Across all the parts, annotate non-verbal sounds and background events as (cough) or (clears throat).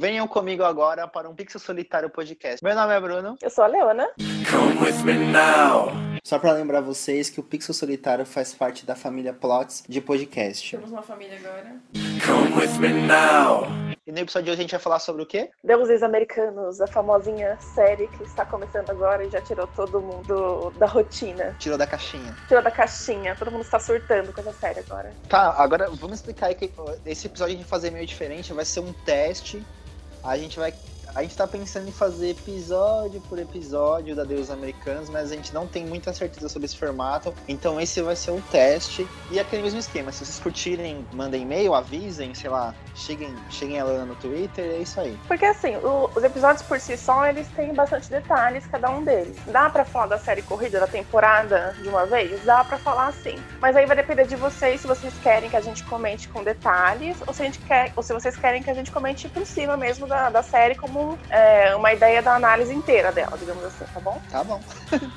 Venham comigo agora para um Pixel Solitário Podcast. Meu nome é Bruno. Eu sou a Leona. Come with me now. Só para lembrar vocês que o Pixel Solitário faz parte da família Plots de podcast. Temos uma família agora. Come with me now. E no episódio de hoje a gente vai falar sobre o quê? Deuses Americanos, a famosinha série que está começando agora e já tirou todo mundo da rotina. Tirou da caixinha. Tirou da caixinha. Todo mundo está surtando com essa série agora. Tá, agora vamos explicar aí que esse episódio a gente vai fazer meio diferente. Vai ser um teste. A gente vai a gente tá pensando em fazer episódio por episódio da Deus Americanos, mas a gente não tem muita certeza sobre esse formato. Então esse vai ser um teste. E aquele mesmo esquema. Se vocês curtirem, mandem e-mail, avisem, sei lá, cheguem, cheguem a Lana no Twitter, é isso aí. Porque assim, o, os episódios por si só, eles têm bastante detalhes, cada um deles. Dá pra falar da série corrida, da temporada de uma vez? Dá pra falar assim. Mas aí vai depender de vocês se vocês querem que a gente comente com detalhes, ou se, a gente quer, ou se vocês querem que a gente comente por cima mesmo da, da série como como é, uma ideia da análise inteira dela, digamos assim, tá bom? Tá bom.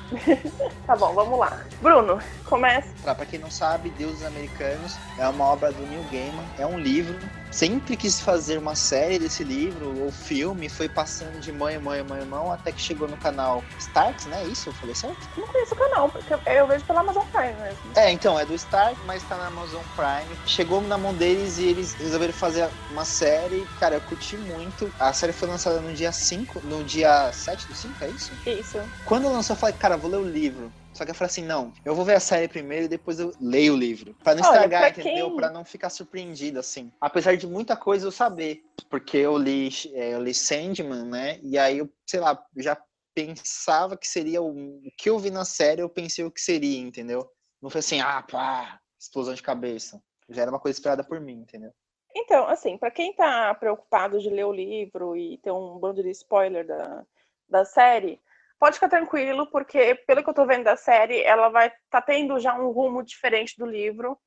(laughs) tá bom, vamos lá. Bruno, começa. Pra, pra quem não sabe, Deuses Americanos é uma obra do Neil Gaiman, é um livro. Sempre quis fazer uma série desse livro, ou filme, foi passando de mãe, mãe, mãe, mão, até que chegou no canal Starks, né? Isso, eu falei certo? Não conheço o canal, porque eu vejo pela Amazon Prime mesmo. É, então, é do Stark, mas tá na Amazon Prime. Chegou na mão deles e eles resolveram fazer uma série. Cara, eu curti muito. A série foi lançada no dia 5, no dia 7 do 5, é isso? Isso. Quando lançou, eu falei, cara, vou ler o livro. Só que eu falei assim, não, eu vou ver a série primeiro e depois eu leio o livro. Pra não estragar, pra entendeu? quem- Pra não ficar surpreendido, assim. Apesar de muita coisa eu saber. Porque eu li, é, eu li Sandman, né? E aí eu, sei lá, já pensava que seria o, o que eu vi na série, eu pensei o que seria, entendeu? Não foi assim, ah, pá, explosão de cabeça. Já era uma coisa esperada por mim, entendeu? Então, assim, pra quem tá preocupado de ler o livro e ter um bando de spoiler da, da série, pode ficar tranquilo, porque pelo que eu tô vendo da série, ela vai tá tendo já um rumo diferente do livro.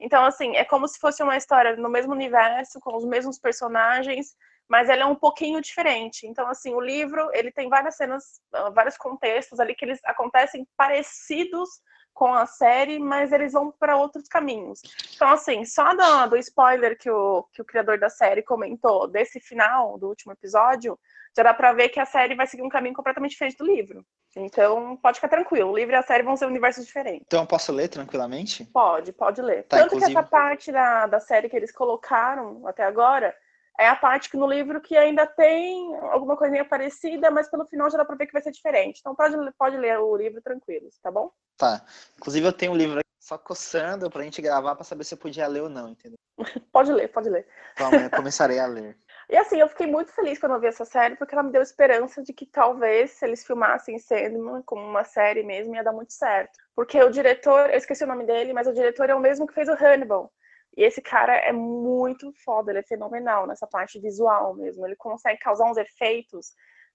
Então, assim, é como se fosse uma história no mesmo universo, com os mesmos personagens, mas ela é um pouquinho diferente. Então, assim, o livro, ele tem várias cenas, ah, vários contextos ali que eles acontecem parecidos com a série, mas eles vão para outros caminhos. Então, assim, só do, do spoiler que o, que o criador da série comentou desse final, do último episódio, já dá pra ver que a série vai seguir um caminho completamente diferente do livro. Então, pode ficar tranquilo. O livro e a série vão ser universos diferentes. Então eu posso ler tranquilamente? Pode, pode ler. Tá, Tanto inclusive- que essa parte da, da série que eles colocaram até agora é a parte que no livro que ainda tem alguma coisinha parecida, mas pelo final já dá pra ver que vai ser diferente. Então pode, pode ler o livro tranquilo, tá bom? Tá. Inclusive eu tenho um livro aqui só coçando pra gente gravar pra saber se eu podia ler ou não, entendeu? (laughs) Pode ler, pode ler. Então eu começarei a ler. (laughs) E assim, eu fiquei muito feliz quando eu vi essa série, porque ela me deu esperança de que talvez, se eles filmassem Sandman como uma série mesmo, ia dar muito certo. Porque o diretor, eu esqueci o nome dele, mas o diretor é o mesmo que fez o Hannibal. E esse cara é muito foda, ele é fenomenal nessa parte visual mesmo. Ele consegue causar uns efeitos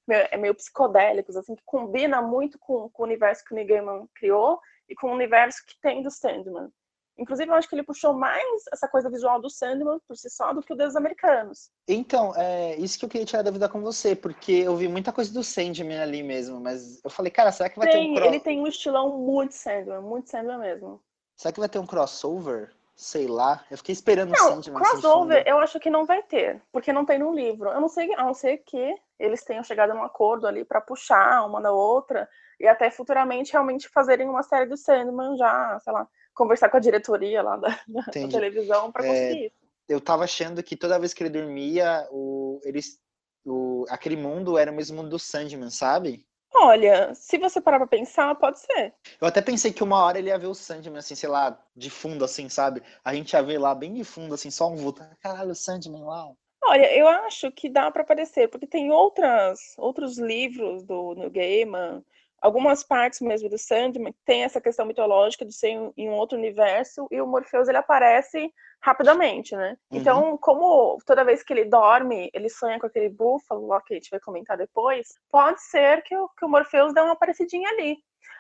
meio, é meio psicodélicos, assim, que combina muito com, com o universo que o Neil Gaiman criou e com o universo que tem do Sandman. Inclusive, eu acho que ele puxou mais essa coisa visual do Sandman por si só do que o Deus Americanos. Então, é isso que eu queria tirar dúvida com você, porque eu vi muita coisa do Sandman ali mesmo, mas eu falei, cara, será que vai ter um Tem, ele tem um estilão muito Sandman, muito Sandman mesmo. será que vai ter um crossover? Sei lá. Eu fiquei esperando o Não, Sandman. assim, crossover eu acho que não vai ter, porque não tem no livro. Eu não sei, a não ser que eles tenham chegado num acordo ali pra puxar uma da outra e até futuramente realmente fazerem uma série do Sandman já, sei lá, conversar com a diretoria lá da, da televisão pra É, conseguir isso. Eu tava achando que toda vez que ele dormia, o... eles o... aquele mundo era o mesmo mundo do Sandman, sabe? Olha, se você parar pra pensar, pode ser. Eu até pensei que uma hora ele ia ver o Sandman, assim, sei lá, de fundo, assim, sabe? A gente ia ver lá bem de fundo, assim, só um vulto. Caralho, o Sandman lá. Olha, eu acho que dá para aparecer, porque tem outras, outros livros do Neil Gaiman, algumas partes mesmo do Sandman, que tem essa questão mitológica de ser em, em um outro universo, e o Morpheus ele aparece rapidamente, né? Uhum. Então, como toda vez que ele dorme, ele sonha com aquele búfalo, lá que a gente vai comentar depois, pode ser que o, que o Morpheus dê uma aparecidinha ali.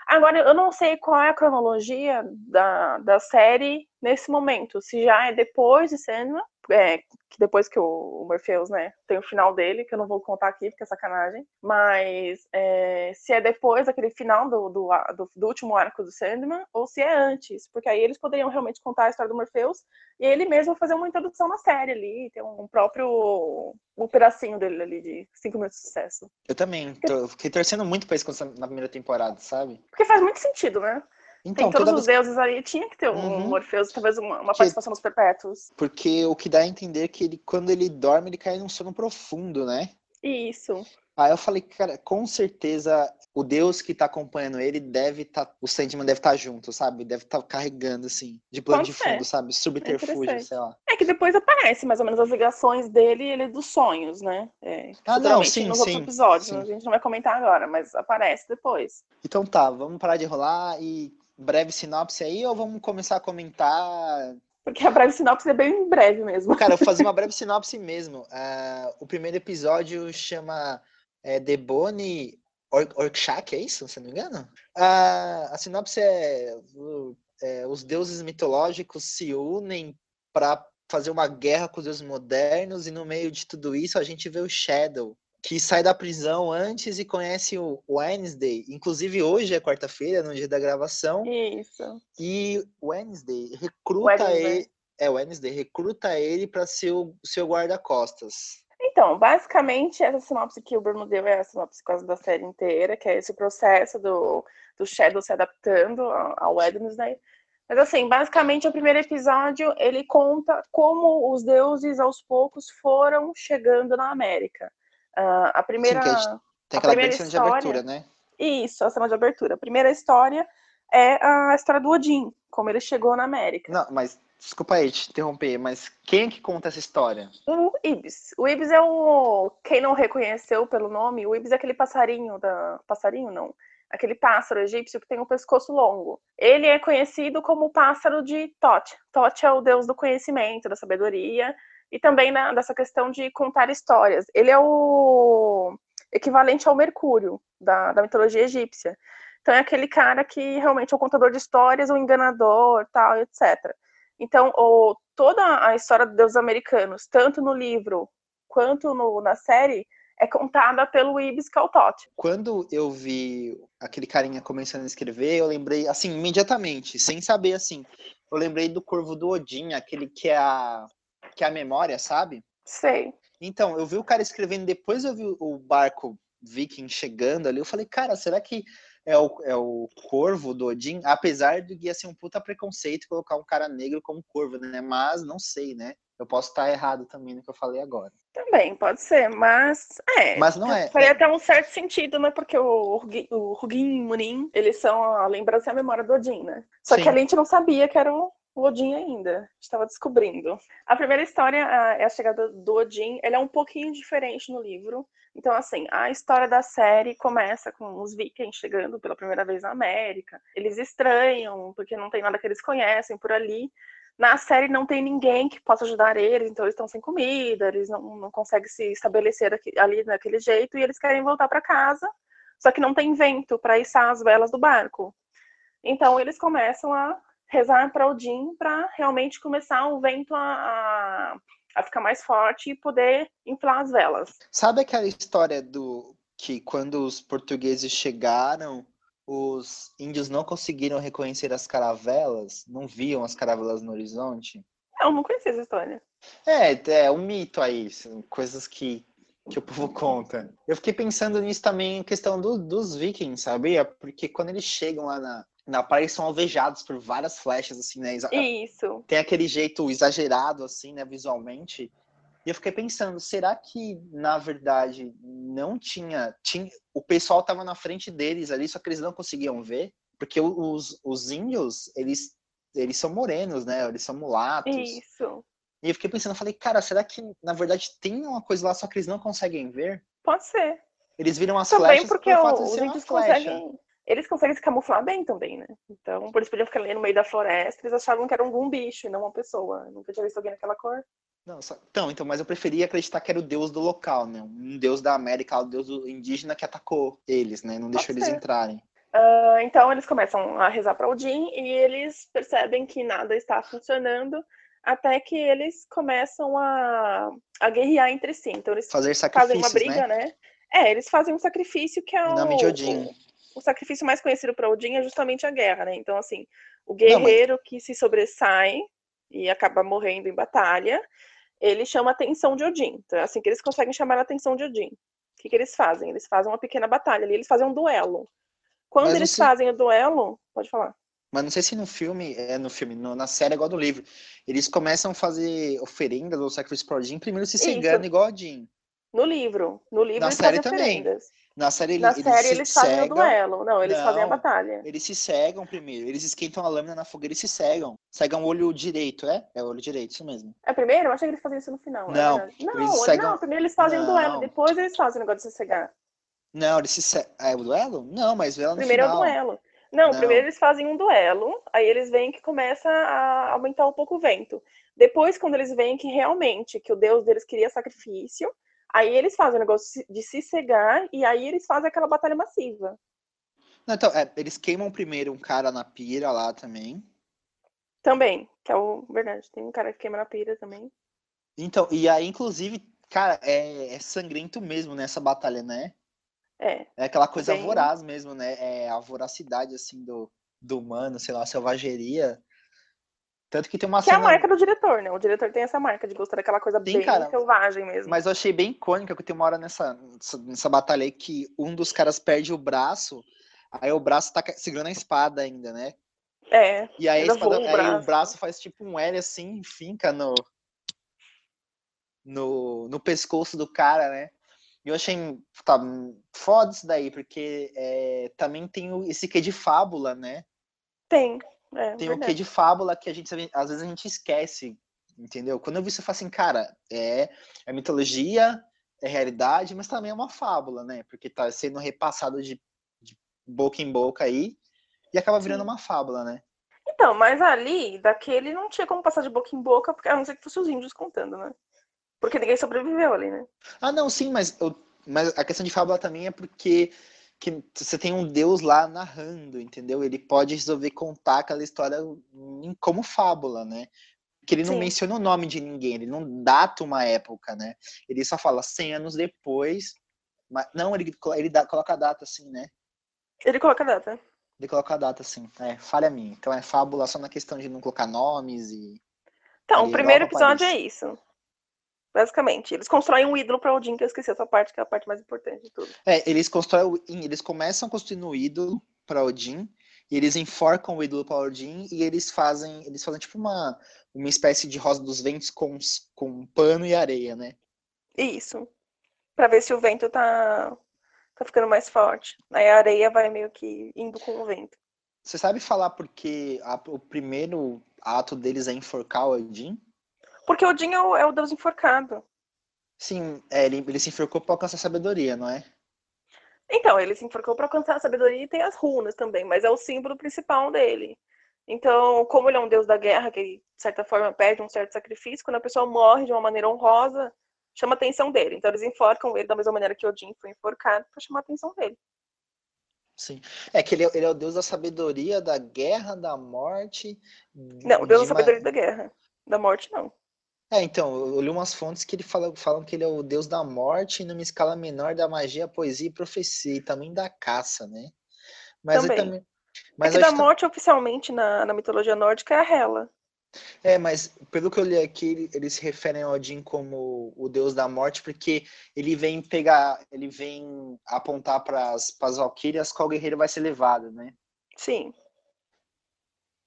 Agora, eu não sei qual é a cronologia da, da série nesse momento. Se já é depois de Sandman, é, que depois que o, Morpheus, né, tem o final dele, que eu não vou contar aqui porque é sacanagem, mas é, se é depois daquele final do, do, do, do, último arco do Sandman, ou se é antes, porque aí eles poderiam realmente contar a história do Morpheus e ele mesmo fazer uma introdução na série ali, ter um próprio um pedacinho dele ali de cinco minutos de sucesso. Eu também, tô, fiquei torcendo muito pra isso na primeira temporada, sabe? Porque faz muito sentido, né? Então, Tem todos os vez... deuses ali, tinha que ter um uhum. Morpheus, talvez uma, uma participação dos perpétuos. Porque o que dá a entender é que ele, quando ele dorme, ele cai num sono profundo, né? Isso. Aí eu falei, cara, com certeza o Deus que tá acompanhando ele deve estar. Tá, o Sandman deve estar tá junto, sabe? Deve estar tá carregando, assim, de plano Pode de fundo, ser. sabe? Subterfúgio, é sei lá. É que depois aparece mais ou menos as ligações dele e ele é dos sonhos, né? É, ah, não, sim, nos sim, outros episódios. sim. A gente não vai comentar agora, mas aparece depois. Então tá, vamos parar de rolar e breve sinopse aí ou vamos começar a comentar porque a breve sinopse é bem breve mesmo. Cara, eu vou fazer uma (laughs) breve sinopse mesmo. Uh, o primeiro episódio chama é, The Bone Or Orkshak, é isso? Se não me engano? Uh, a sinopse é, é, os deuses mitológicos se unem para fazer uma guerra com os deuses modernos e no meio de tudo isso a gente vê o Shadow, que sai da prisão antes e conhece o Wednesday. Inclusive, hoje é quarta-feira, no dia da gravação. Isso. E Wednesday recruta Wednesday. ele. É, Wednesday recruta ele para ser o seu guarda-costas. Então, basicamente, essa sinopse que o Bruno deu é a sinopse quase da série inteira, que é esse processo do, do Shadow se adaptando ao Wednesday. Mas assim, basicamente o primeiro episódio ele conta como os deuses aos poucos foram chegando na América. Uh, a primeira. Sim, tem aquela primeira história, de abertura, né? Isso, a cena de abertura. A primeira história é a história do Odin, como ele chegou na América. Não, mas desculpa aí te interromper, mas quem é que conta essa história? O Ibis. O Ibis é o. Quem não reconheceu pelo nome, o Ibis é aquele passarinho da. Passarinho não. Aquele pássaro egípcio que tem um pescoço longo. Ele é conhecido como o pássaro de Tot. Tot é o deus do conhecimento, da sabedoria e também na, dessa questão de contar histórias. Ele é o equivalente ao Mercúrio da, da mitologia egípcia. Então é aquele cara que realmente é o contador de histórias, o enganador, tal, etc. Então, o, toda a história dos deuses americanos, tanto no livro quanto no, na série, é contada pelo Ibis Caltot. Quando eu vi aquele carinha começando a escrever, eu lembrei, assim, imediatamente, sem saber, assim, eu lembrei do Corvo do Odin, aquele que é a que é a memória, sabe? Sei. Então, eu vi o cara escrevendo, depois eu vi o barco viking chegando ali, eu falei, cara, será que é o, é o corvo do Odin? Apesar de ia ser um puta preconceito colocar um cara negro como corvo, né? Mas não sei, né? Eu posso estar errado também no que eu falei agora. Também, pode ser, mas é. Mas não é. Faria é. até um certo sentido, né? Porque o, o e o Munin, eles são a lembrança e a memória do Odin, né? Só Sim. que a gente não sabia que era o o Odin ainda. Estava descobrindo. A primeira história é a chegada do Odin. Ele é um pouquinho diferente no livro. Então, assim, a história da série começa com os vikings chegando pela primeira vez na América. Eles estranham, porque não tem nada que eles conhecem por ali. Na série não tem ninguém que possa ajudar eles, então eles estão sem comida, eles não, não conseguem se estabelecer aqui, ali daquele jeito e eles querem voltar para casa, só que não tem vento para içar as velas do barco. Então eles começam a rezar para Odin para realmente começar o vento a, a, a, ficar mais forte e poder inflar as velas. Sabe aquela história do que quando os portugueses chegaram, os índios não conseguiram reconhecer as caravelas, não viam as caravelas no horizonte? Eu não conhecia essa história. É, é um mito aí, coisas que, que o povo (laughs) conta. Eu fiquei pensando nisso também, em questão do, dos vikings, sabia? Porque quando eles chegam lá na, na praia eles são alvejados por várias flechas, assim, né? Isso. Tem aquele jeito exagerado, assim, né, visualmente. E eu fiquei pensando, será que, na verdade, não tinha. tinha o pessoal tava na frente deles ali, só que eles não conseguiam ver? Porque os, os índios, eles, eles são morenos, né? Eles são mulatos. Isso. E eu fiquei pensando, eu falei, cara, será que, na verdade, tem uma coisa lá, só que eles não conseguem ver? Pode ser. Eles viram as Também flechas porque o, os índios conseguem eles conseguem se camuflar bem também, né? Então, por isso podiam ficar ali no meio da floresta, eles achavam que era algum bicho e não uma pessoa. Eu nunca tinha visto alguém naquela cor. Não, só... então, então, mas eu preferia acreditar que era o deus do local, né? Um deus da América, o deus indígena que atacou eles, né? Não deixou eles entrarem. Uh, então eles começam a rezar para Odin e eles percebem que nada está funcionando até que eles começam a, a guerrear entre si. Então eles Fazer fazem uma briga, né? né? É, eles fazem um sacrifício que é Em o, nome de Odin. o, o sacrifício mais conhecido para Odin é justamente a guerra, né? Então, assim, o mas- guerreiro que se sobressai e acaba morrendo em batalha, ele chama a atenção de Odin. Então, é assim que eles conseguem chamar a atenção de Odin. O que, que eles fazem? Eles fazem uma pequena batalha ali, eles fazem um duelo. Quando Mas eles você- fazem o duelo, pode falar. Mas não sei se no filme, é no filme, no- na série é igual do livro. Eles começam a fazer oferendas ou sacrifício para Odin, primeiro se cegando igual Odin. No livro, no livro Na eles série fazem também. Na série, Na eles série eles fazem o cegam, duelo. Não, eles fazem a Não. batalha. Eles se cegam primeiro, eles esquentam a lâmina na fogueira e se cegam. Cegam o olho direito, é? É o olho direito, isso mesmo. É primeiro? Eu achei que eles faziam isso no final. é Não, não, eles cegam- não, primeiro eles fazem o duelo, Não. depois eles fazem o negócio de se cegar. Não, eles se cegam. É o duelo? Não, mas o duelo no Primeiro é o final. duelo. Não, Não. primeiro eles fazem um duelo, aí eles veem que começa a aumentar um pouco o vento. Depois, quando eles veem que realmente que o deus deles queria sacrifício, aí eles fazem o negócio de se cegar e aí eles fazem aquela batalha massiva. Não, então, é, eles queimam primeiro um cara na pira lá também. Também, que é o. Verdade, tem um cara que queima na pira também. Então, e aí, inclusive, cara, é, é sangrento mesmo nessa batalha, né? É. É aquela coisa Bem- voraz mesmo, né? É a voracidade, assim, do, do humano, sei lá, a selvageria. Tanto que tem uma Que é a cena. marca do diretor, né? O diretor tem essa marca de gostar daquela coisa Sim, bem cara. selvagem mesmo. Mas eu achei bem icônica que tem uma hora nessa, nessa, batalha aí que um dos caras perde o braço, aí o braço tá segurando a espada ainda, né? É. E aí, espada, o aí braço. o braço faz tipo um L assim, finca no, no, no pescoço do cara, né? E eu achei tá, foda isso daí, porque é, também tem esse quê de fábula, né? Tem. É, Tem o verdade. quê de fábula que a gente às vezes a gente esquece, entendeu? Quando eu vi isso, eu falo assim, cara, é, é mitologia, é realidade, mas também é uma fábula, né? Porque tá sendo repassado de, de boca em boca aí e acaba virando Sim. uma fábula, né? Então, mas ali, daquele, não tinha como passar de boca em boca, porque a não ser que fosse os índios contando, né? Porque ninguém sobreviveu ali, né? Ah, não, sim, mas, eu- mas a questão de fábula também é porque que você tem um deus lá narrando, entendeu? Ele pode resolver contar aquela história como fábula, né? Que ele não Sim. menciona o nome de ninguém, ele não data uma época, né? Ele só fala 100 anos depois. Mas, não, ele, ele dá, coloca a data assim, né? Ele coloca a data. Ele coloca a data assim. É, falha minha. Então é fábula só na questão de não colocar nomes e. Então, o primeiro episódio é Paris. isso. Basicamente. Eles constroem um ídolo pra Odin, que eu esqueci essa parte, que é a parte mais importante de tudo. É, eles constroem, eles começam construindo o ídolo para Odin, e eles enforcam o ídolo para Odin e eles fazem, eles fazem tipo uma, uma espécie de rosa dos ventos com, com pano e areia, né? Isso. Pra ver se o vento tá, tá ficando mais forte. Aí a areia vai meio que indo com o vento. Você sabe falar porque a- o primeiro ato deles é enforcar o Odin? Porque Odin é o, é o deus enforcado. Sim, é, ele, ele se enforcou para alcançar a sabedoria, não é? Então, ele se enforcou pra alcançar a sabedoria e tem as runas também, mas é o símbolo principal dele. Então, como ele é um deus da guerra, que de certa forma pede um certo sacrifício, quando a pessoa morre de uma maneira honrosa, chama a atenção dele. Então, eles enforcam ele da mesma maneira que Odin foi enforcado pra chamar a atenção dele. Sim. É que ele é, ele é o deus da sabedoria, da guerra, da morte. Não, o deus da ma- sabedoria e da guerra. Da morte, não. É, então, eu li umas fontes que ele fala, falam que ele é o deus da morte numa escala menor da magia, poesia e profecia, e também da caça, né? Mas Também. também. É Mas que eu da que- morte, oficialmente, na, na mitologia nórdica, é a Hela. É, mas pelo que eu li aqui, ele- eles se referem a Odin como o deus da morte, porque ele vem pegar, ele vem apontar para as valquírias qual guerreiro vai ser levado, né? Sim.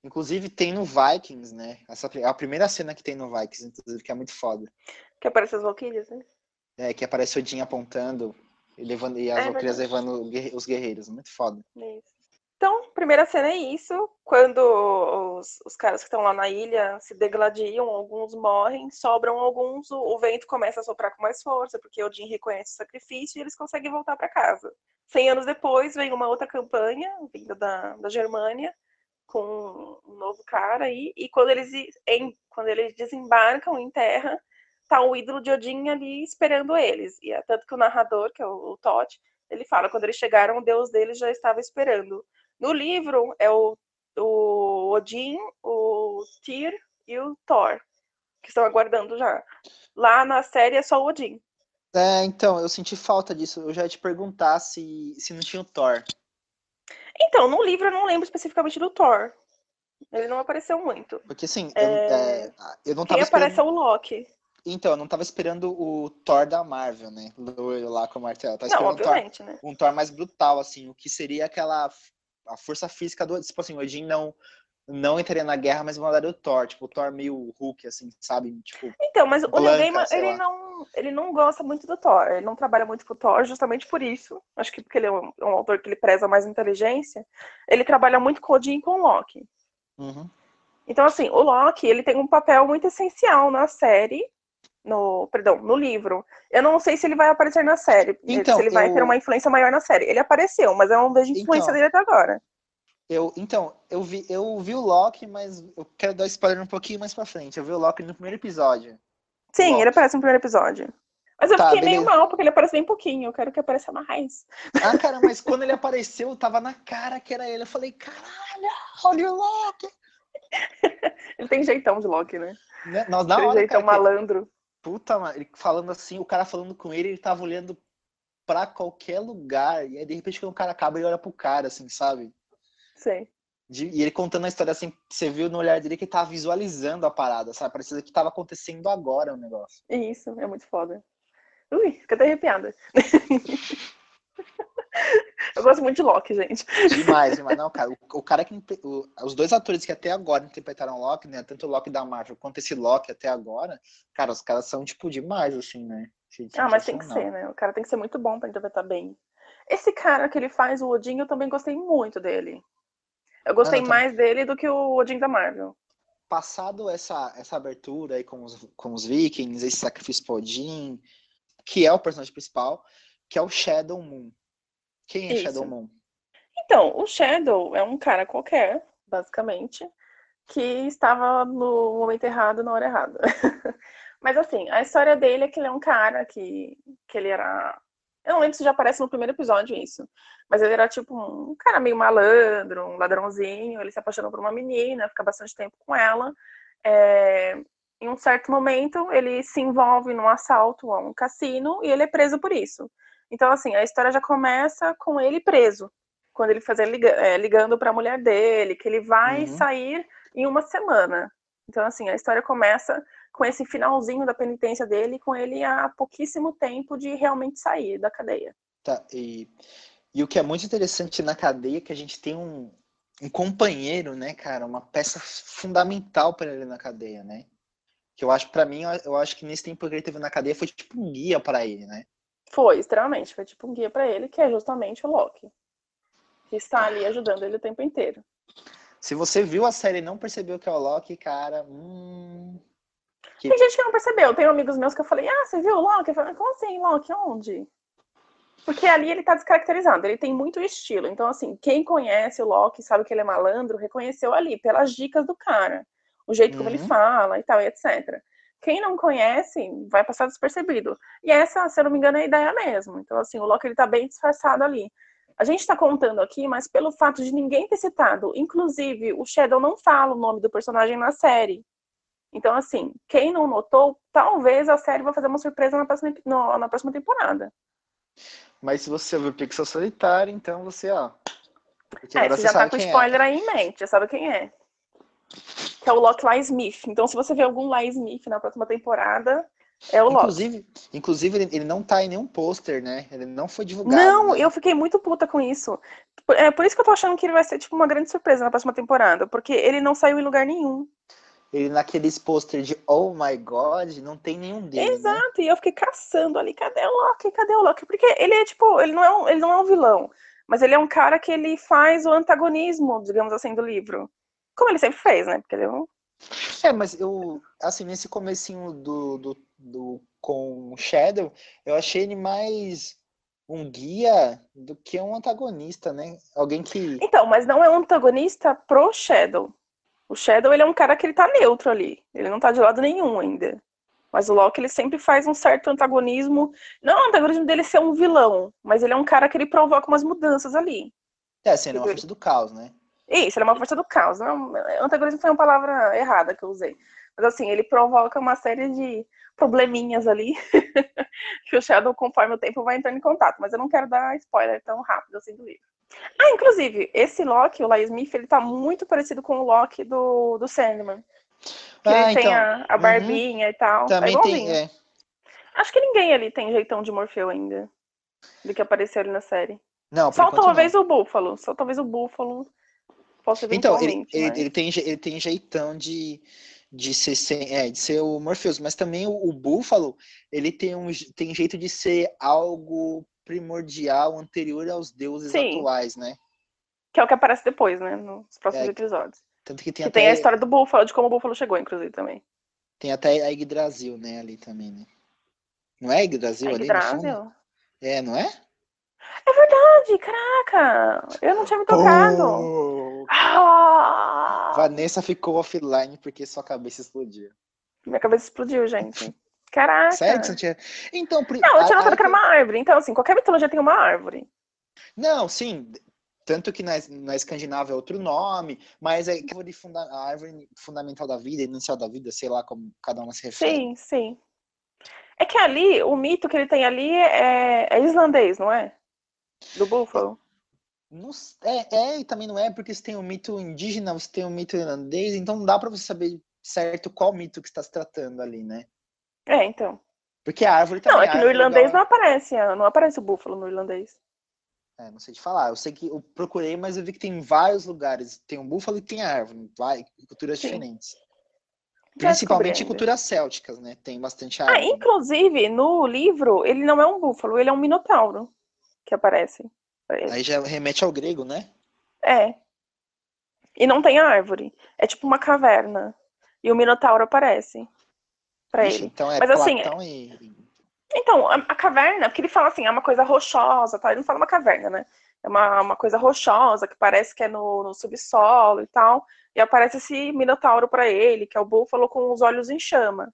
Inclusive tem no Vikings, né? Essa é a primeira cena que tem no Vikings, inclusive, que é muito foda. Que aparece as Valkyrias, né? É, que aparece Odin apontando e, levando, e as É verdade. levando o os guerreiros. Muito foda. É. Então, primeira cena é isso. Quando os, os caras que estão lá na ilha se degladiam, alguns morrem, sobram alguns, o, o vento começa a soprar com mais força, porque Odin reconhece o sacrifício e eles conseguem voltar para casa. Cem anos depois, vem uma outra campanha, vinda da, da Germânia, com um novo cara aí, e quando eles, em, quando eles desembarcam em terra, tá o ídolo de Odin ali esperando eles. E é tanto que o narrador, que é o, o Todd, ele fala, quando eles chegaram, o deus deles já estava esperando. No livro é o, o Odin, o Tyr e o Thor. que estão aguardando já. Lá na série é só o Odin. É, então, eu senti falta disso. Eu já ia te perguntar se, se não tinha o Thor. Então, no livro eu não lembro especificamente do Thor. Ele não apareceu muito. Porque assim, É, eu, é, eu não Quem tava aparece esperando. é o Loki. Então, eu não tava esperando o Thor da Marvel, né? Loiro lá com o martelo. Eu tava Não, esperando um Thor, né? um Thor mais brutal, assim, o que seria aquela a força física do. Tipo assim, o Odin não, não entraria na guerra, mas mandaria o Thor. Tipo, o Thor meio Hulk, assim, sabe? Tipo, Então, mas o Neil Gaiman, ele lá. não, ele não gosta muito do Thor. Ele não trabalha muito com o Thor justamente por isso. Acho que porque ele é um, um autor que ele preza mais inteligência. Ele trabalha muito com o Odin e com o Loki. uhum. Então, assim, o Loki, ele tem um papel muito essencial na série, no, perdão, no livro. Eu não sei se ele vai aparecer na série, Então, se ele vai eu- ter uma influência maior na série. Ele apareceu, mas eu não vejo influência Então. dele até agora. Eu, então, eu vi, eu vi o Loki, mas eu quero dar spoiler um pouquinho mais pra frente. Eu vi o Loki no primeiro episódio. Sim, ele aparece no primeiro episódio. Mas eu Tá, fiquei meio beleza. mal, porque ele aparece bem pouquinho. Eu quero que apareça mais. Ah, cara, mas (laughs) quando ele apareceu, tava na cara que era ele. Eu falei, caralho, olha o Loki. Ele tem jeitão de Loki, né? Né? Nós, na Aquele hora, jeitão cara, que- malandro. puta, mano, ele falando assim, o cara falando com ele, ele tava olhando pra qualquer lugar. E aí, de repente, quando o cara acaba, ele olha pro cara, assim, sabe? Sei. De- e ele contando a história assim, você viu no olhar dele que ele tava visualizando a parada, sabe? Parecia que tava acontecendo agora o negócio. Isso, é muito foda. Ui, fica até arrepiada. (laughs) eu gosto muito de Loki, gente. Demais, demais. Não, cara, o, o cara que. o- os dois atores que até agora interpretaram Loki, né? Tanto o Loki da Marvel quanto esse Loki até agora, cara, os caras são, tipo, demais, assim, né? Ah, mas tem que ser, né? O cara tem que ser muito bom pra interpretar bem. Esse cara que ele faz, o Odin, eu também gostei muito dele. Eu gostei Ah, tá. mais dele do que o Odin da Marvel. Passado essa, essa abertura aí com os, com os Vikings, esse sacrifício pro Odin, que é o personagem principal, que é o Shadow Moon. Quem é Isso. Shadow Moon? Então, o Shadow é um cara qualquer, basicamente, que estava no momento errado, na hora errada. (laughs) Mas assim, a história dele é que ele é um cara que, que ele era. Eu não lembro se já aparece no primeiro episódio isso. Mas ele era tipo um cara meio malandro, um ladrãozinho. Ele se apaixonou por uma menina, fica bastante tempo com ela. É, Em um certo momento, ele se envolve num assalto a um cassino e ele é preso por isso. Então, assim, a história já começa com ele preso quando ele fazer é, ligando para a mulher dele, que ele vai Uhum. sair em uma semana. Então, assim, a história começa com esse finalzinho da penitência dele, com ele há pouquíssimo tempo de realmente sair da cadeia. Tá, e, e o que é muito interessante na cadeia é que a gente tem um, um companheiro, né, cara? Uma peça fundamental para ele na cadeia, né? Que eu acho, para mim, eu- acho que nesse tempo que ele teve na cadeia foi tipo um guia para ele, né? Foi, extremamente. Foi tipo um guia para ele, que é justamente o Loki. Que está ali ajudando ele o tempo inteiro. Se você viu a série e não percebeu que é o Loki, cara, hum, Tem gente que não percebeu. Tem amigos meus que eu falei, ah, você viu o Loki? Eu falei, como assim, Loki? Onde? Porque ali ele tá descaracterizado, ele tem muito estilo. Então, assim, quem conhece o Loki, sabe que ele é malandro, reconheceu ali, pelas dicas do cara. O jeito como ele Uhum. fala e tal, e etc. Quem não conhece, vai passar despercebido. E essa, se eu não me engano, é a ideia mesmo. Então, assim, o Loki, ele tá bem disfarçado ali. A gente tá contando aqui, mas pelo fato de ninguém ter citado, inclusive, o Shadow não fala o nome do personagem na série. Então, assim, quem não notou, talvez a série vai fazer uma surpresa na próxima, no- na próxima temporada. mas se você viu Pixel Solitário, então você, ó. É, você já tá com é. spoiler aí em mente, já sabe quem é. Que é o Loki Lai Smith. Então, se você vê algum Lai Smith na próxima temporada, é o Loki. Inclusive, inclusive ele, ele não tá em nenhum pôster, né? Ele não foi divulgado. Não, né? eu fiquei muito puta com isso. É por isso que eu tô achando que ele vai ser tipo uma grande surpresa na próxima temporada, porque ele não saiu em lugar nenhum. Ele naqueles pôster de Oh My God, não tem nenhum dele. né? Exato, e eu fiquei caçando ali, cadê o Loki? Cadê o Loki? Porque ele é tipo, ele não é um, ele não é um vilão, mas ele é um cara que ele faz o antagonismo, digamos assim, do livro. Como ele sempre fez, né? Porque ele é um É, mas eu, assim, nesse comecinho do, do, do com Shadow, eu achei ele mais um guia do que um antagonista, né? Alguém que. Então, mas não é um antagonista pro Shadow. O Shadow, ele é um cara que ele tá neutro ali. Ele não tá de lado nenhum ainda. Mas o Loki, ele sempre faz um certo antagonismo. Não é o antagonismo dele ser um vilão, mas ele é um cara que ele provoca umas mudanças ali. É, assim, ele é uma força do caos, né? Isso, ele é uma força do caos. Não, antagonismo foi uma palavra errada que eu usei. Mas assim, ele provoca uma série de probleminhas ali (laughs) que o Sheldon, conforme o tempo, vai entrando em contato. Mas eu não quero dar spoiler tão rápido assim do livro. Ah, inclusive, esse Loki, o Lai Smith, ele tá muito parecido com o Loki do, do Sandman. Que Ah, ele tem então. a, a Uhum. barbinha e tal. é Também tem. É. Acho que ninguém ali tem jeitão de Morfeu ainda. Do que apareceu ali na série. Não, Só talvez não. o Búfalo. Só talvez o Búfalo possa Então, ele, eventualmente. ele, mas- ele tem, ele tem jeitão de, de, ser, sem- é, de ser o Morpheus, mas também o, o Búfalo, ele tem, um, tem jeito de ser algo primordial, anterior aos deuses Sim. atuais, né? Que é o que aparece depois, né? Nos próximos É, episódios. Tanto que tem Que até, tem a história do Búfalo, de como o Búfalo chegou, inclusive, também. tem até a Yggdrasil, né, ali também, né? Não é Yggdrasil A ali no fundo? Yggdrasil? É, não é? É verdade, caraca! Eu não tinha me tocado. Pô! Ah! Vanessa ficou offline porque sua cabeça explodiu. Minha cabeça explodiu, gente. Caraca! Sério tinha... Então, Não, eu tinha notado que era uma árvore. Então, assim, qualquer mitologia tem uma árvore. Não, sim. Tanto que na, na Escandinávia é outro nome, mas é a árvore, funda, a árvore fundamental da vida, inicial da vida, sei lá como cada uma se refere. Sim, sim. É que ali, o mito que ele tem ali é, é islandês, não é? Do búfalo. Não é, é, e também não é, porque você tem o mito indígena, você tem o mito irlandês, então não dá pra você saber certo qual mito que está se tratando ali, né? É, então. Porque a árvore também Não, é que no árvore irlandês dá- não aparece, ah, não aparece o búfalo no irlandês. É, não sei te falar. Eu sei que eu procurei, mas eu vi que tem em vários lugares. Tem um búfalo e tem árvore, vai, culturas Sim. diferentes. Já Principalmente ainda. culturas célticas, né? Tem bastante Ah, árvore. inclusive, no livro, ele não é um búfalo, ele é um minotauro que aparece. Aí já remete ao grego, né? É. E não tem árvore. É tipo uma caverna. E o minotauro aparece Ixi, ele. então é Mas, assim, Platão e. Então, a, a caverna, porque ele fala assim, é uma coisa rochosa, tá? Ele não fala uma caverna, né? É uma, uma coisa rochosa, que parece que é no, no subsolo e tal. E aparece esse minotauro pra ele, que é o búfalo com os olhos em chama.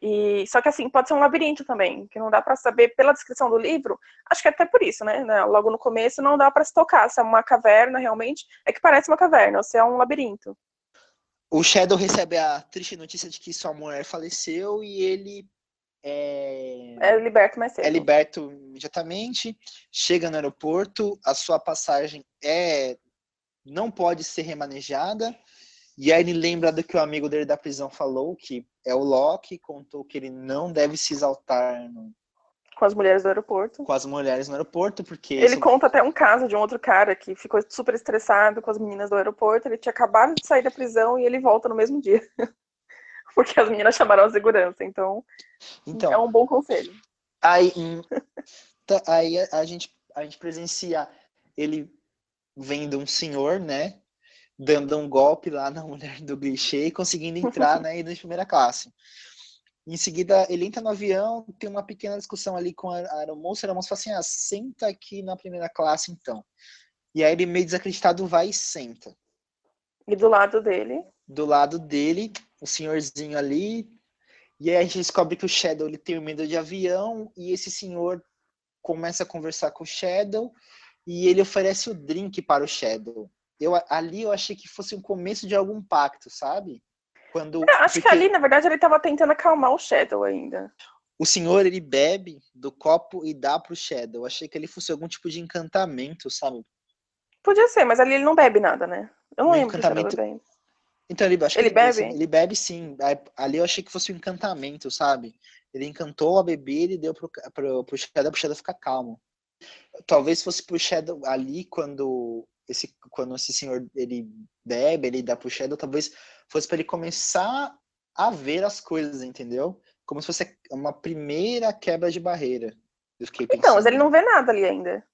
E só que assim, pode ser um labirinto também, que não dá pra saber pela descrição do livro. Acho que é até por isso, né? né, Logo no começo não dá pra se tocar se é uma caverna realmente, é que parece uma caverna, ou se é um labirinto. O Shadow recebe a triste notícia de que sua mulher faleceu e ele é, É liberto mais cedo. é liberto imediatamente, chega no aeroporto, a sua passagem é não pode ser remanejada. E aí ele lembra do que o amigo dele da prisão falou, que é o Loki, contou que ele não deve se exaltar no- Com as mulheres do aeroporto. com as mulheres no aeroporto, porque Ele isso- conta até um caso de um outro cara que ficou super estressado com as meninas do aeroporto. Ele tinha acabado de sair da prisão e ele volta no mesmo dia. (laughs) Porque as meninas chamaram a segurança. Então, então, é um bom conselho. Aí, tá- aí a, a gente, a gente presencia ele vendo um senhor, né? Dando um golpe lá na (laughs) mulher do Glitch e conseguindo entrar na ida de primeira classe. Em seguida, ele entra no avião, tem uma pequena discussão ali com a aeromoça. A aeromoça fala assim: ah, senta aqui na primeira classe então. E aí ele, meio desacreditado, vai e senta. E do lado dele, Do lado dele, o senhorzinho ali. E aí a gente descobre que o Shadow ele tem medo de avião. E esse senhor começa a conversar com o Shadow. E ele oferece o drink para o Shadow. Eu, ali eu achei que fosse um começo de algum pacto, sabe? Quando acho que porque ali, na verdade, ele tava tentando acalmar o Shadow ainda. o senhor ele bebe do copo e dá pro Shadow. Achei que ele fosse algum tipo de encantamento, sabe? Podia ser, mas ali ele não bebe nada, né? Eu não lembro encantamento- bebendo. Então ele, acho que Ele ele, bebe? ele bebe sim. Ali eu achei que fosse um encantamento, sabe? Ele encantou a bebida e deu pro, pro, pro Shadow, pro Shadow ficar calmo. Talvez fosse pro Shadow ali quando esse, quando esse senhor ele bebe, ele dá pro Shadow, talvez fosse para ele começar a ver as coisas, entendeu? Como se fosse uma primeira quebra de barreira. Então, mas ele não vê nada ali ainda.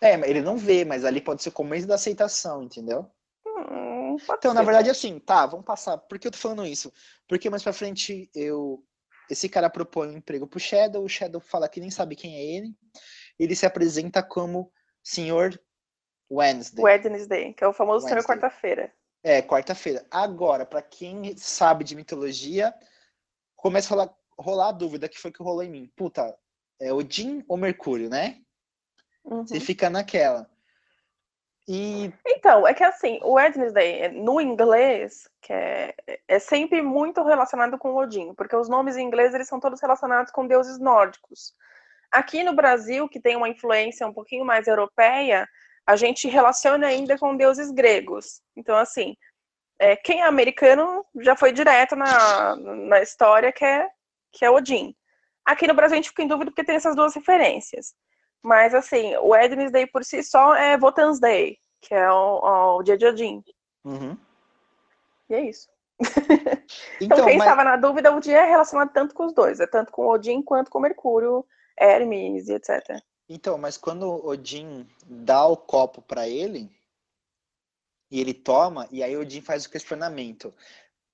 É, ele não vê, mas ali pode ser o começo da aceitação, entendeu? Hum, Então, na ser. verdade, assim, tá, vamos passar. Por que eu tô falando isso? Porque mais pra frente eu. Esse cara propõe um emprego pro Shadow, o Shadow fala que nem sabe quem é ele. Ele se apresenta como Senhor Wednesday. Wednesday, que é o famoso Senhor Wednesday. Quarta-feira. É, quarta-feira. Agora, pra quem sabe de mitologia, começa a rolar, rolar a dúvida que foi que rolou em mim. Puta, é Odin ou Mercúrio, né? Uhum. Você fica naquela. E Então, é que assim, o Wednesday, no inglês, que é, é sempre muito relacionado com Odin, porque os nomes em inglês eles são todos relacionados com deuses nórdicos. Aqui no Brasil, que tem uma influência um pouquinho mais europeia, a gente relaciona ainda com deuses gregos. Então, assim, é, quem é americano já foi direto na, na história que é, que é Odin. Aqui no Brasil a gente fica em dúvida porque tem essas duas referências. Mas, assim, o Wednesday por si só é Votan's Day, que é o, o dia de Odin. Uhum. E é isso. (laughs) Então, Então, quem mas- estava na dúvida, o dia é relacionado tanto com os dois. É tanto com Odin quanto com Mercúrio, Hermes e etc. Então, mas quando Odin dá o copo pra ele e ele toma, e aí Odin faz o questionamento.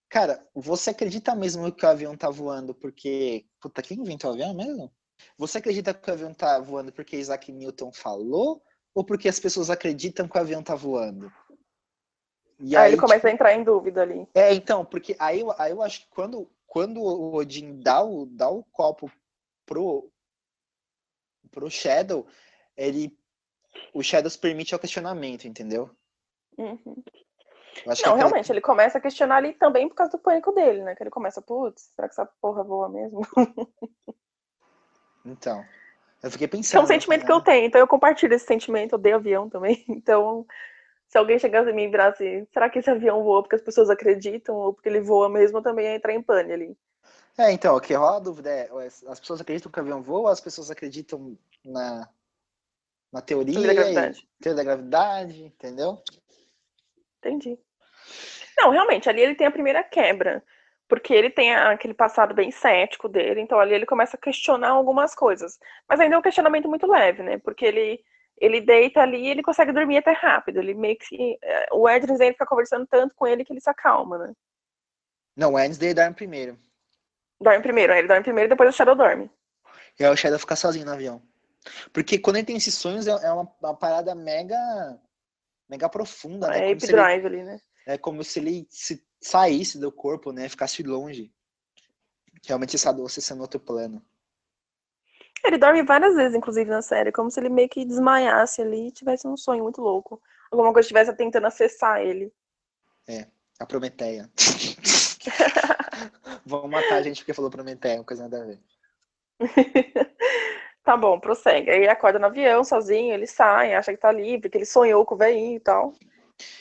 Cara, você acredita mesmo que o avião tá voando porque. Puta, quem inventou o avião mesmo? Você acredita que o avião tá voando porque Isaac Newton falou? Ou porque as pessoas acreditam que o avião tá voando? E aí, ele começa tipo, a entrar em dúvida ali. É, então, porque aí, eu- aí eu acho que quando, quando o Odin dá o, dá o copo pro, pro Shadow, ele. O Shadows permite o questionamento, entendeu? Uhum. Não, aquela- realmente, ele começa a questionar ali também por causa do pânico dele, né? Que ele começa, putz, será que essa porra voa mesmo? (laughs) Então. Eu fiquei Que é pensando. um sentimento que eu tenho, então eu compartilho esse sentimento, eu odeio avião também. (laughs) Então, se alguém chegasse em mim e virasse, será que esse avião voa porque as pessoas acreditam ou porque ele voa mesmo, eu também ia entrar em pane ali. É, então, o que rola a dúvida é: as pessoas acreditam que o avião voa as pessoas acreditam na, na teoria? Teoria da gravidade. teoria da gravidade, entendeu? Entendi. Não, realmente, ali ele tem a primeira quebra. Porque ele tem aquele passado bem cético dele, então ali ele começa a questionar algumas coisas. Mas ainda é um questionamento muito leve, né? Porque ele, ele deita ali e ele consegue dormir até rápido. Ele meio que. é, O Edris ele fica conversando tanto com ele que ele se acalma, né? Não, o Wednesday dorme primeiro. Dorme primeiro, ele dorme primeiro e depois o Shadow dorme. E aí o Shadow fica sozinho no avião. Porque quando ele tem esses sonhos, é é uma, uma parada mega. mega profunda, né? É Como se ele- Drive ali, né? É como se ele se saísse do corpo, né? Ficasse longe. Realmente essa doce sendo outro plano. Ele dorme várias vezes, inclusive, na série, como se ele meio que desmaiasse ali e tivesse um sonho muito louco. Alguma coisa estivesse tentando acessar ele. A Prometeia. (laughs) Vão matar a gente porque falou Prometeia, coisa nada a ver. (laughs) Tá bom, prossegue. Aí ele acorda no avião sozinho, ele sai, acha que tá livre, que ele sonhou com o velhinho e tal.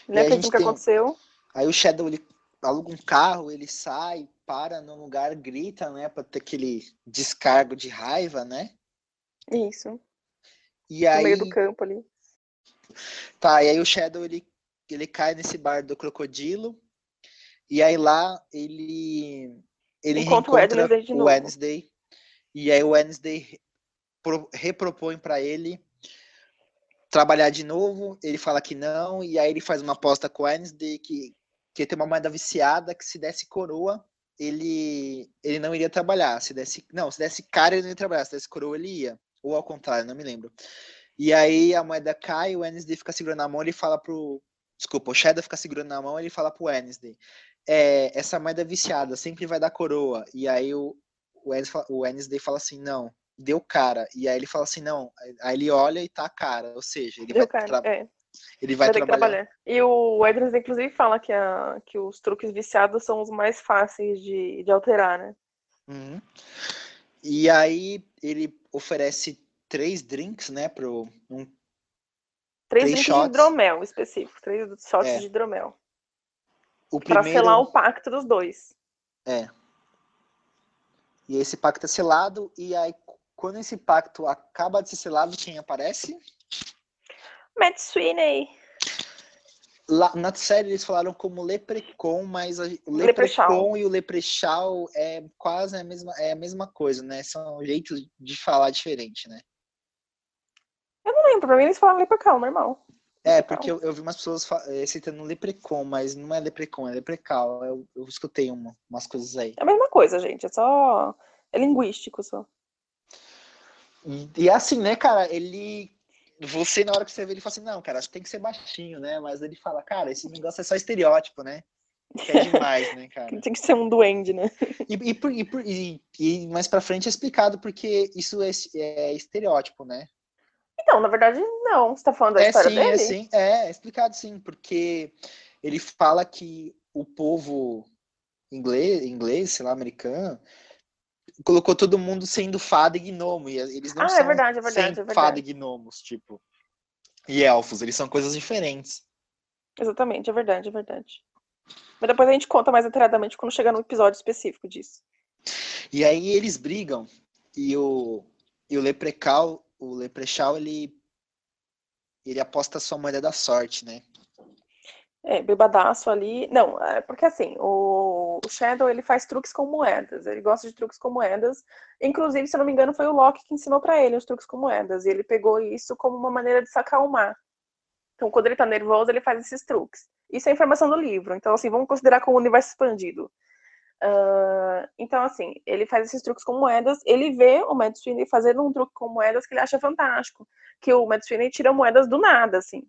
Acredita gente no que tem- aconteceu. Aí o Shadow ele aluga um carro, ele sai, para num lugar, grita, né? Pra ter aquele descargo de raiva, né? Isso. E No aí. meio do campo ali. Tá, e aí o Shadow ele, ele cai nesse bar do crocodilo. E aí lá ele. Ele Encontra o Wednesday de novo. Wednesday. E aí o Wednesday pro- repropõe pra ele trabalhar de novo. Ele fala que não. E aí ele faz uma aposta com o Wednesday que, que tem uma moeda viciada que se desse coroa, ele, ele não iria trabalhar. Se desse, não, se desse cara, ele não ia trabalhar. Se desse coroa, ele ia. Ou ao contrário, não me lembro. E aí a moeda cai, o Wednesday fica segurando a mão, ele fala pro. Desculpa, o Shadow fica segurando na mão, ele fala pro Wednesday. É, essa moeda é viciada, sempre vai dar coroa. E aí o, o, fala- o fala assim, não, deu cara. E aí ele fala assim, não. Aí ele olha e tá cara. Ou seja, ele Deu vai, cara. tra- É, ele vai, trabalhar. trabalhar. E o Edris, inclusive, fala que, a, que os truques viciados são os mais fáceis de, de alterar, né? Uhum. E aí ele oferece três drinks, né, pro um Três Três drinks shots. de hidromel específico. Três shots É. de hidromel. O Pra primeiro selar o pacto dos dois. é. E esse pacto é selado e aí quando esse pacto acaba de ser selado, quem aparece? Matt Sweeney. Lá, na série eles falaram como Leprecon, mas a, o. Leprecon e o Leprechaun é quase a mesma, é a mesma coisa, né? São jeitos de falar diferente, né? Eu não lembro, pra mim eles falam leprechaun, normal. É, porque eu, eu vi umas pessoas eh, citando Leprecon, mas não é Leprecon, é Leprecal. Eu, eu escutei uma- umas coisas aí. É a mesma coisa, gente. É só. É linguístico só. E, e assim, né, cara, ele. Você, na hora que você vê, ele fala assim, não, cara, acho que tem que ser baixinho, né? Mas ele fala, cara, esse negócio é só estereótipo, né? Que é demais, né, (laughs) cara? Tem que ser um duende, né? E, e, por- e, por- e mais pra frente é explicado porque isso é, é estereótipo, né? Então, na verdade, não. Você tá falando da É história sim, dele? é sim, é, é explicado sim, porque ele fala que o povo inglês, inglês, sei lá, americano, colocou todo mundo sendo fada e gnomo, e eles não Ah, é são verdade, é verdade, é verdade. fada e gnomos, tipo, e elfos, eles são coisas diferentes. Exatamente, é verdade, é verdade. Mas depois a gente conta mais detalhadamente quando chegar no episódio específico disso. E aí eles brigam, e o, e o Leprechaun, o Leprechaun, ele, ele aposta a sua moeda da sorte, né? É, bebadaço ali. Não, é porque assim, o, Shadow ele faz truques com moedas. Ele gosta de truques com moedas. Inclusive, se eu não me engano, foi o Loki que ensinou pra ele os truques com moedas. E ele pegou isso como uma maneira de se acalmar. Então, quando ele tá nervoso, ele faz esses truques. Isso é informação do livro. Então, assim, vamos considerar como universo expandido. Ah, então, assim, ele faz esses truques com moedas. Ele vê o Matt Sweeney fazendo um truque com moedas que ele acha fantástico. Que o Matt Sweeney tira moedas do nada, assim.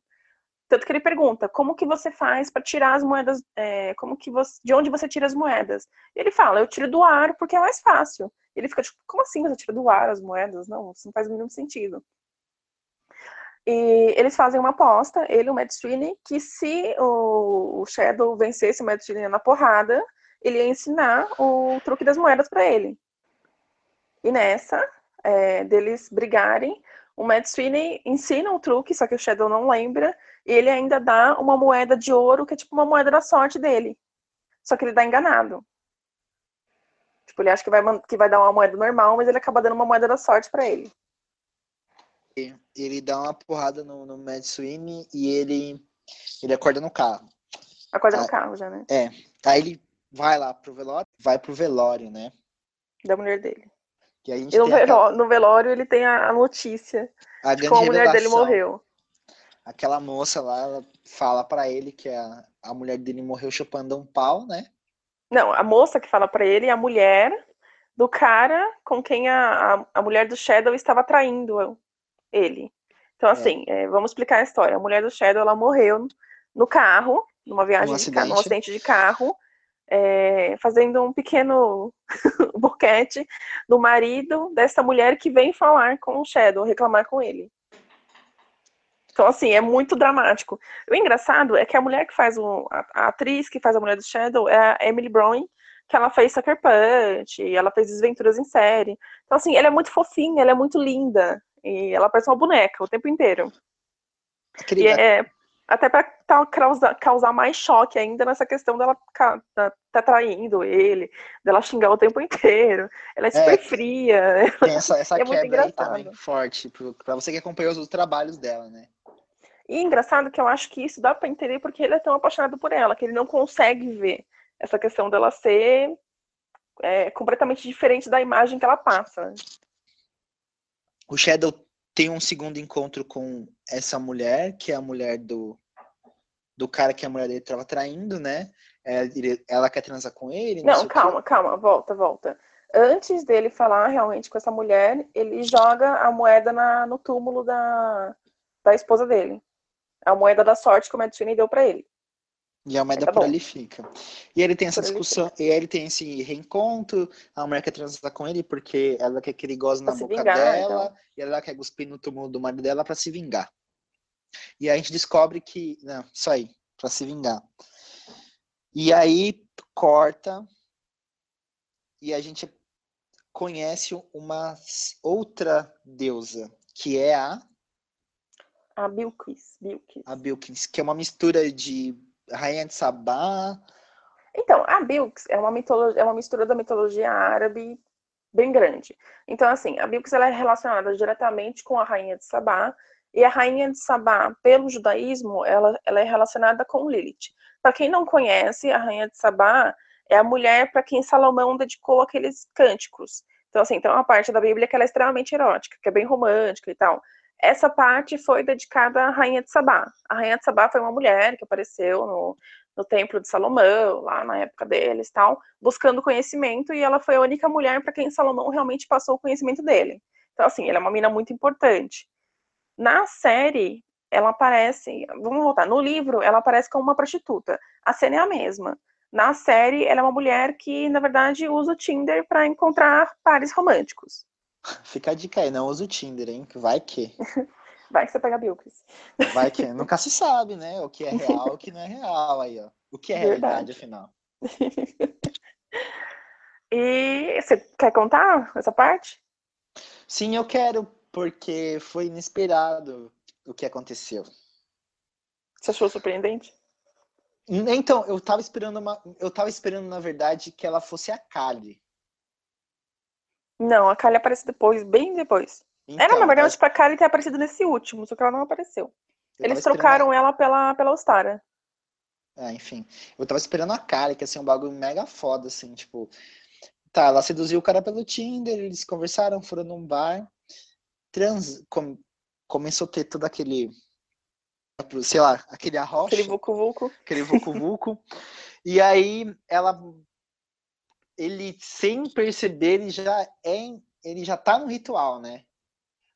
Tanto que ele pergunta, como que você faz para tirar as moedas, é, como que você, de onde você tira as moedas? E ele fala, eu tiro do ar porque é mais fácil. E ele fica tipo, como assim você tira do ar as moedas? Não, isso não faz o mínimo sentido. E eles fazem uma aposta, ele e o Matt Sweeney, que se o, Shadow vencesse o Matt Sweeney na porrada, ele ia ensinar o truque das moedas para ele. E nessa, é, deles brigarem, o Matt Sweeney ensina o truque, só que o Shadow não lembra, e ele ainda dá uma moeda de ouro, que é tipo uma moeda da sorte dele. Só que ele dá enganado. Tipo, ele acha que vai, que vai dar uma moeda normal, mas ele acaba dando uma moeda da sorte pra ele. Ele dá uma porrada no, no Matt Sweeney e ele, ele acorda no carro. Acorda Ah. no carro já, né? Aí ele vai lá pro velório, vai pro velório, né? Da mulher dele. E a gente E no, aquela, no velório ele tem a, notícia a de como a mulher dele morreu. Aquela moça lá, ela fala pra ele que a, a mulher dele morreu chupando um pau, né? Não, a moça que fala pra ele é a mulher do cara com quem a, a, a mulher do Shadow estava traindo ele. Então, assim, é, vamos explicar a história. A mulher do Shadow, ela morreu no carro, numa viagem, Num de ca- num acidente. acidente de carro, é, fazendo um pequeno (laughs) boquete do marido dessa mulher que vem falar com o Shadow, reclamar com ele. Então, assim, é muito dramático. O engraçado é que a mulher que faz o. A, a atriz que faz a mulher do Shadow é a Emily Browning, que ela fez Sucker Punch, ela fez Desventuras em Série. Então, assim, ela é muito fofinha, ela é muito linda. E ela parece uma boneca o tempo inteiro. E é até pra tá- causar, causar mais choque ainda nessa questão dela tá, traindo ele, dela xingar o tempo inteiro. Ela é super fria. Tem essa, essa (laughs) É muito quebra aí também, forte, pra você que acompanhou os trabalhos dela, né? E engraçado que eu acho que isso dá pra entender porque ele é tão apaixonado por ela, que ele não consegue ver essa questão dela ser é, completamente diferente da imagem que ela passa. O Shadow tem um segundo encontro com essa mulher, que é a mulher do, do cara que a mulher dele tava traindo, né? É, ela quer transar com ele. Não, sei o quê. calma, calma, volta, volta. Antes dele falar realmente com essa mulher, ele joga a moeda na- no túmulo da, da esposa dele. A moeda da sorte que o Matt Sweeney deu pra ele. E a moeda Tá por ali fica. E ele tem essa Por discussão, e aí ele tem esse reencontro, a mulher quer transar com ele porque ela quer que ele goze Pra na boca vingar, dela, então. e ela quer cuspir no túmulo do marido dela pra se vingar. E a gente descobre que. Não, isso aí, pra se vingar. E aí corta, e a gente conhece uma outra deusa, que é a, A Bilquis. Bilquis. a Bilkins, que é uma mistura de Rainha de Sabá. Então, a Bilks é uma, mitologia, é uma mistura da mitologia árabe bem grande. Então, assim, a Bilks ela é relacionada diretamente com a rainha de Sabá, e a rainha de Sabá, pelo judaísmo, ela, ela é relacionada com Lilith. Para quem não conhece, a rainha de Sabá é a mulher para quem Salomão dedicou aqueles cânticos. Então, assim, tem uma parte da Bíblia que é extremamente erótica, que é bem romântica e tal. Essa parte foi dedicada à rainha de Sabá. A rainha de Sabá foi uma mulher que apareceu no, no templo de Salomão, lá na época deles tal, buscando conhecimento, e ela foi a única mulher para quem Salomão realmente passou o conhecimento dele. Então, assim, ela é uma mina muito importante. Na série, ela aparece, vamos voltar, no livro, ela aparece como uma prostituta. A cena é a mesma. Na série, ela é uma mulher que, na verdade, usa o Tinder para encontrar pares românticos. (laughs) Fica a dica aí, não usa o Tinder, hein? Vai que. (laughs) Vai que você pega Bilkis. Vai que (laughs) nunca se sabe, né? O que é real, o que não é real aí, ó. O que é realidade, Verdade. afinal. E você quer contar essa parte? Sim, eu quero, porque foi inesperado o que aconteceu. Você achou surpreendente? Então, eu tava esperando uma. Eu tava esperando, na verdade, que ela fosse a Kali. Não, a Kali aparece depois, bem depois. Era, Então, na verdade, eu pra Kali ter aparecido nesse último, só que ela não apareceu. tava Eles trocaram ela pela, pela Ostara. a- É, enfim. Eu tava esperando a Kali, que ser um bagulho mega foda, assim, tipo. Tá, ela seduziu o cara pelo Tinder, eles conversaram, foram num bar, trans... com- começou a ter todo aquele. Sei lá, aquele arrocha. Aquele Vucu Vucu. aquele vucu vucu. (laughs) e aí ela ele sem perceber ele já é ele já tá no ritual, né?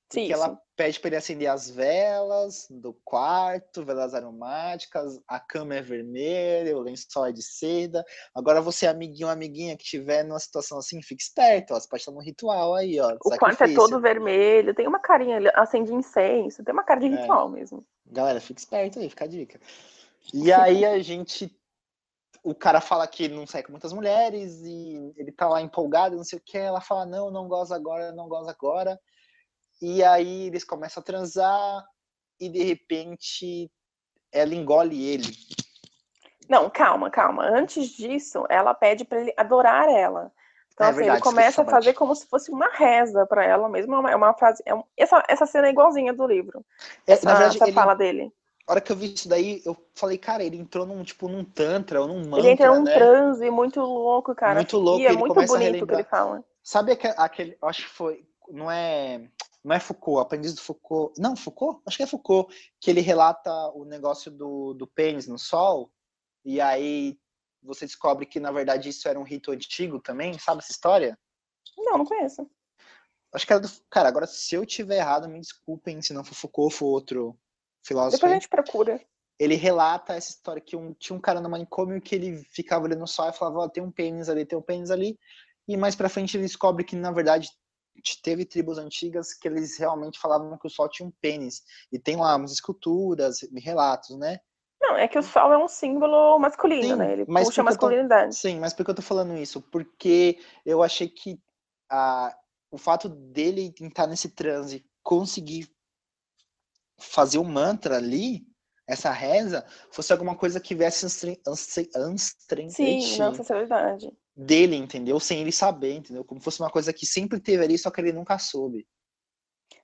Sim, Porque ela pede para ele acender as velas do quarto, velas aromáticas, a cama é vermelha, o lençol é de seda. Agora você, amiguinho, amiguinha que estiver numa situação assim, fique esperto, ó, você pode estar no ritual aí, ó. O quarto é todo vermelho, tem uma carinha, ali, acende incenso, tem uma cara de É. ritual mesmo. Galera, fica esperto aí, fica a dica. E aí a gente. O cara fala que ele não sai com muitas mulheres e ele tá lá empolgado, não sei o que. Ela fala: não, não goza agora, não goza agora. E aí eles começam a transar e de repente ela engole ele. Não, calma, calma. Antes disso, ela pede pra ele adorar ela. Então, É assim, verdade, ele começa a fazer como se fosse uma reza pra ela mesmo. É uma, é uma frase. é um- essa, essa cena é igualzinha do livro. É, Essa, na verdade, essa ele, fala dele. a hora que eu vi isso daí, eu falei, cara, ele entrou num tipo num tantra ou num mantra, ele entra num né? transe muito louco, cara. Muito louco, E é ele muito bonito o que ele fala. Sabe aquele, aquele, acho que foi, não é, não é Foucault, aprendiz do Foucault, não, Foucault? Acho que é Foucault, que ele relata o negócio do, do pênis no sol, e aí você descobre que, na verdade, isso era um rito antigo também, sabe essa história? Não, não conheço. Acho que era do, cara, agora se eu tiver errado, me desculpem, se não for Foucault, for outro filósofo Depois a gente procura. Ele relata essa história que um, tinha um cara no manicômio que ele ficava olhando o sol e falava, ó, tem um pênis ali, tem um pênis ali, e mais pra frente ele descobre que, na verdade, teve tribos antigas que eles realmente falavam que o sol tinha um pênis. E tem lá umas esculturas, relatos, né? Não, é que o sol é um símbolo masculino, Sim, né? Ele mas puxa a eu tô- masculinidade. Sim, mas por que eu tô falando isso? Porque eu achei que a, o fato dele estar nesse transe, conseguir fazer o mantra ali, essa reza, fosse alguma coisa que viesse anstren- Sim, não, sinceridade. Dele, entendeu? Sem ele saber, entendeu? Como fosse uma coisa que sempre teve ali, só que ele nunca soube.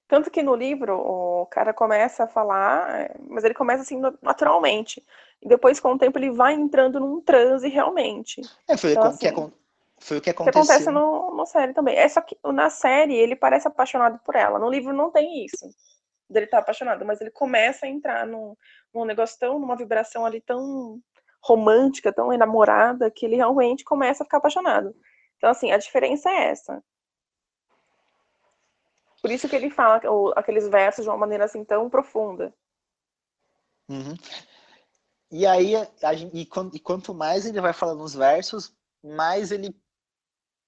Tanto que no livro o cara começa a falar, mas ele começa assim na- naturalmente. E depois, com o tempo, ele vai entrando num transe realmente. É, foi, Então, o que, assim, acon- foi o que O que aconteceu. acontece no, na série também. É só que na série ele parece apaixonado por ela. No livro não tem isso. Dele estar apaixonado, mas ele começa a entrar num, num negócio tão, numa vibração ali tão romântica, tão enamorada, que ele realmente começa a ficar apaixonado. Então, assim, a diferença é essa. Por isso que ele fala aqueles versos de uma maneira assim tão profunda. Uhum. E aí, a e, e quanto mais ele vai falando os versos, mais ele.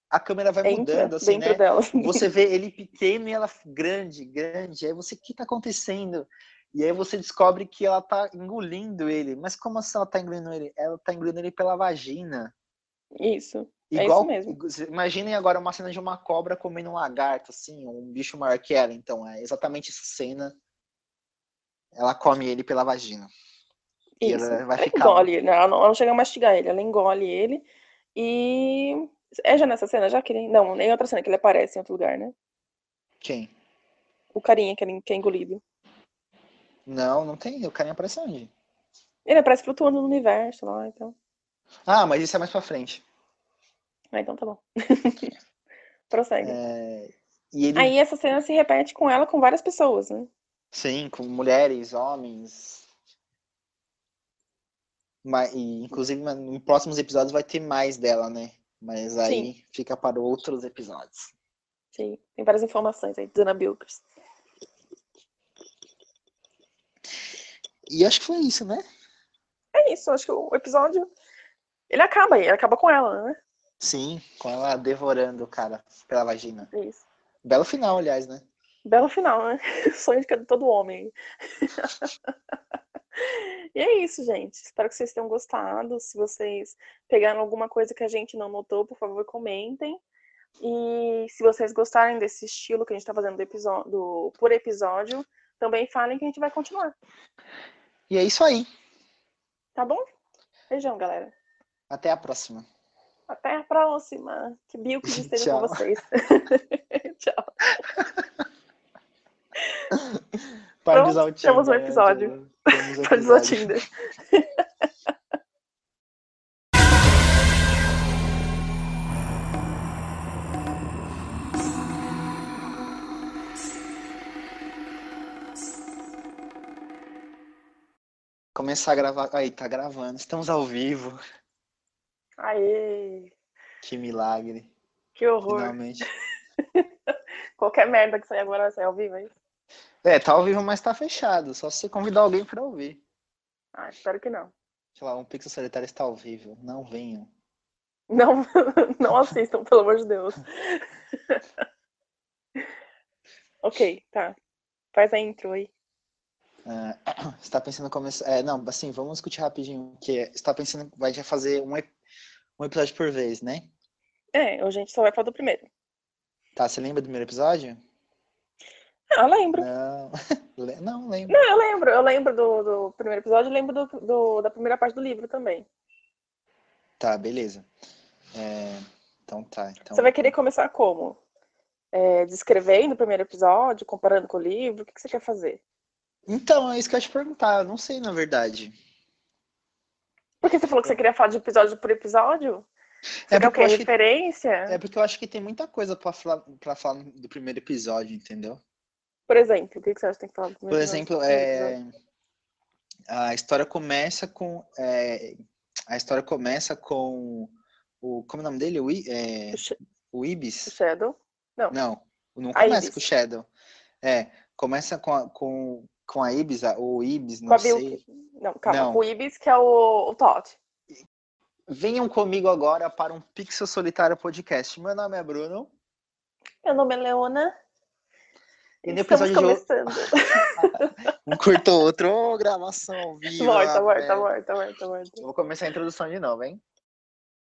A câmera vai Entra mudando, assim, né? dela. Você vê ele pequeno e ela grande, grande. Aí você, o que tá acontecendo? E aí você descobre que ela tá engolindo ele. Mas como assim ela tá engolindo ele? Ela tá engolindo ele pela vagina. Isso. É Igual, isso mesmo. Imaginem agora uma cena de uma cobra comendo um lagarto, assim, um bicho maior que ela. Então, é exatamente essa cena. Ela come ele pela vagina. E Isso. ela vai Ela ficar. engole ele, ela não, ela não chega a mastigar ele, ela engole ele e. É já nessa cena, já que ele. Não, nem outra cena que ele aparece em outro lugar, né? Quem? O carinha que, ele, que é engolido. Não, não tem. O carinha aparece onde? Ele aparece flutuando no universo lá, então. Ah, mas isso é mais pra frente. Ah, então tá bom. (laughs) Prossegue. É, E ele, Aí essa cena se repete com ela com várias pessoas, né? sim, com mulheres, homens. Mas, e, inclusive, em próximos episódios vai ter mais dela, né? Mas aí fica para outros episódios. Sim, tem várias informações aí, Dana Bilkers. E acho que foi isso, né? É isso, acho que o episódio. Ele acaba aí, ele acaba com ela, né? Sim, com ela devorando o cara pela vagina. É isso. Belo final, aliás, né? Belo final, né? (laughs) Sonho de todo homem. (laughs) e é isso, gente. Espero que vocês tenham gostado. Se vocês pegaram alguma coisa que a gente não notou, por favor, comentem. E se vocês gostarem desse estilo que a gente está fazendo do episódio, do, por episódio, também falem que a gente vai continuar. E é isso aí. Tá bom? Beijão, galera. Até a próxima. Até a próxima. Que Bill que (laughs) esteja com vocês. (laughs) Tchau. Para avisar o Tinder. (laughs) Temos um episódio. Para avisar o Começar a gravar. Aí, tá gravando. Estamos ao vivo. Aê! Que milagre. Que horror. Finalmente. (laughs) Qualquer merda que sair agora vai sair ao vivo, é isso? É, tá ao vivo, mas tá fechado. Só se você convidar alguém pra ouvir. Ah, espero que não. Sei lá, um Pixel Solitário está ao vivo. Não venham. Não, (laughs) não assistam, pelo amor de Deus. (laughs) ok, tá. Faz a intro aí. Uh, (clears throat) você tá pensando em começar. É, não, assim, vamos discutir rapidinho. Que você tá pensando que vai já fazer um, um episódio por vez, né? É, hoje a gente só vai falar do primeiro. Tá, você lembra do primeiro episódio? Ah, eu lembro. Não, (laughs) não lembro. Não, eu lembro. Eu lembro do, do primeiro episódio e lembro do, do, da primeira parte do livro também. Tá, beleza. É, então tá. Então... Você vai querer começar como? É, descrevendo o primeiro episódio, comparando com o livro? O que, que você quer fazer? Então, é isso que eu ia te perguntar. Eu não sei, na verdade. Porque você falou que você queria falar de episódio por episódio? Você É quer o quê? acho que- Referência? É porque eu acho que tem muita coisa pra falar, pra falar do primeiro episódio, entendeu? Por exemplo, o que você acha que tem que falar do Por primeiro exemplo, episódio? é, a história começa com. é, a história começa com o. Como é o nome dele? O, I- é, O Sh- o o Ibis? Shadow? Não, não A começa com o Shadow. É, começa com a, com, com a Ibis, ou Ibis, Com não a sei. Não, calma. Não. Com o Ibis, que é o, o Todd. Venham comigo agora para um Pixel Solitário Podcast. Meu nome é Bruno. Meu nome é Leona. E no Estamos episódio de começando. (laughs) Um curtou outro, ô, gravação ao (laughs) vivo. Morta, morta, morta, morta, morta. Eu vou começar a introdução de novo, hein?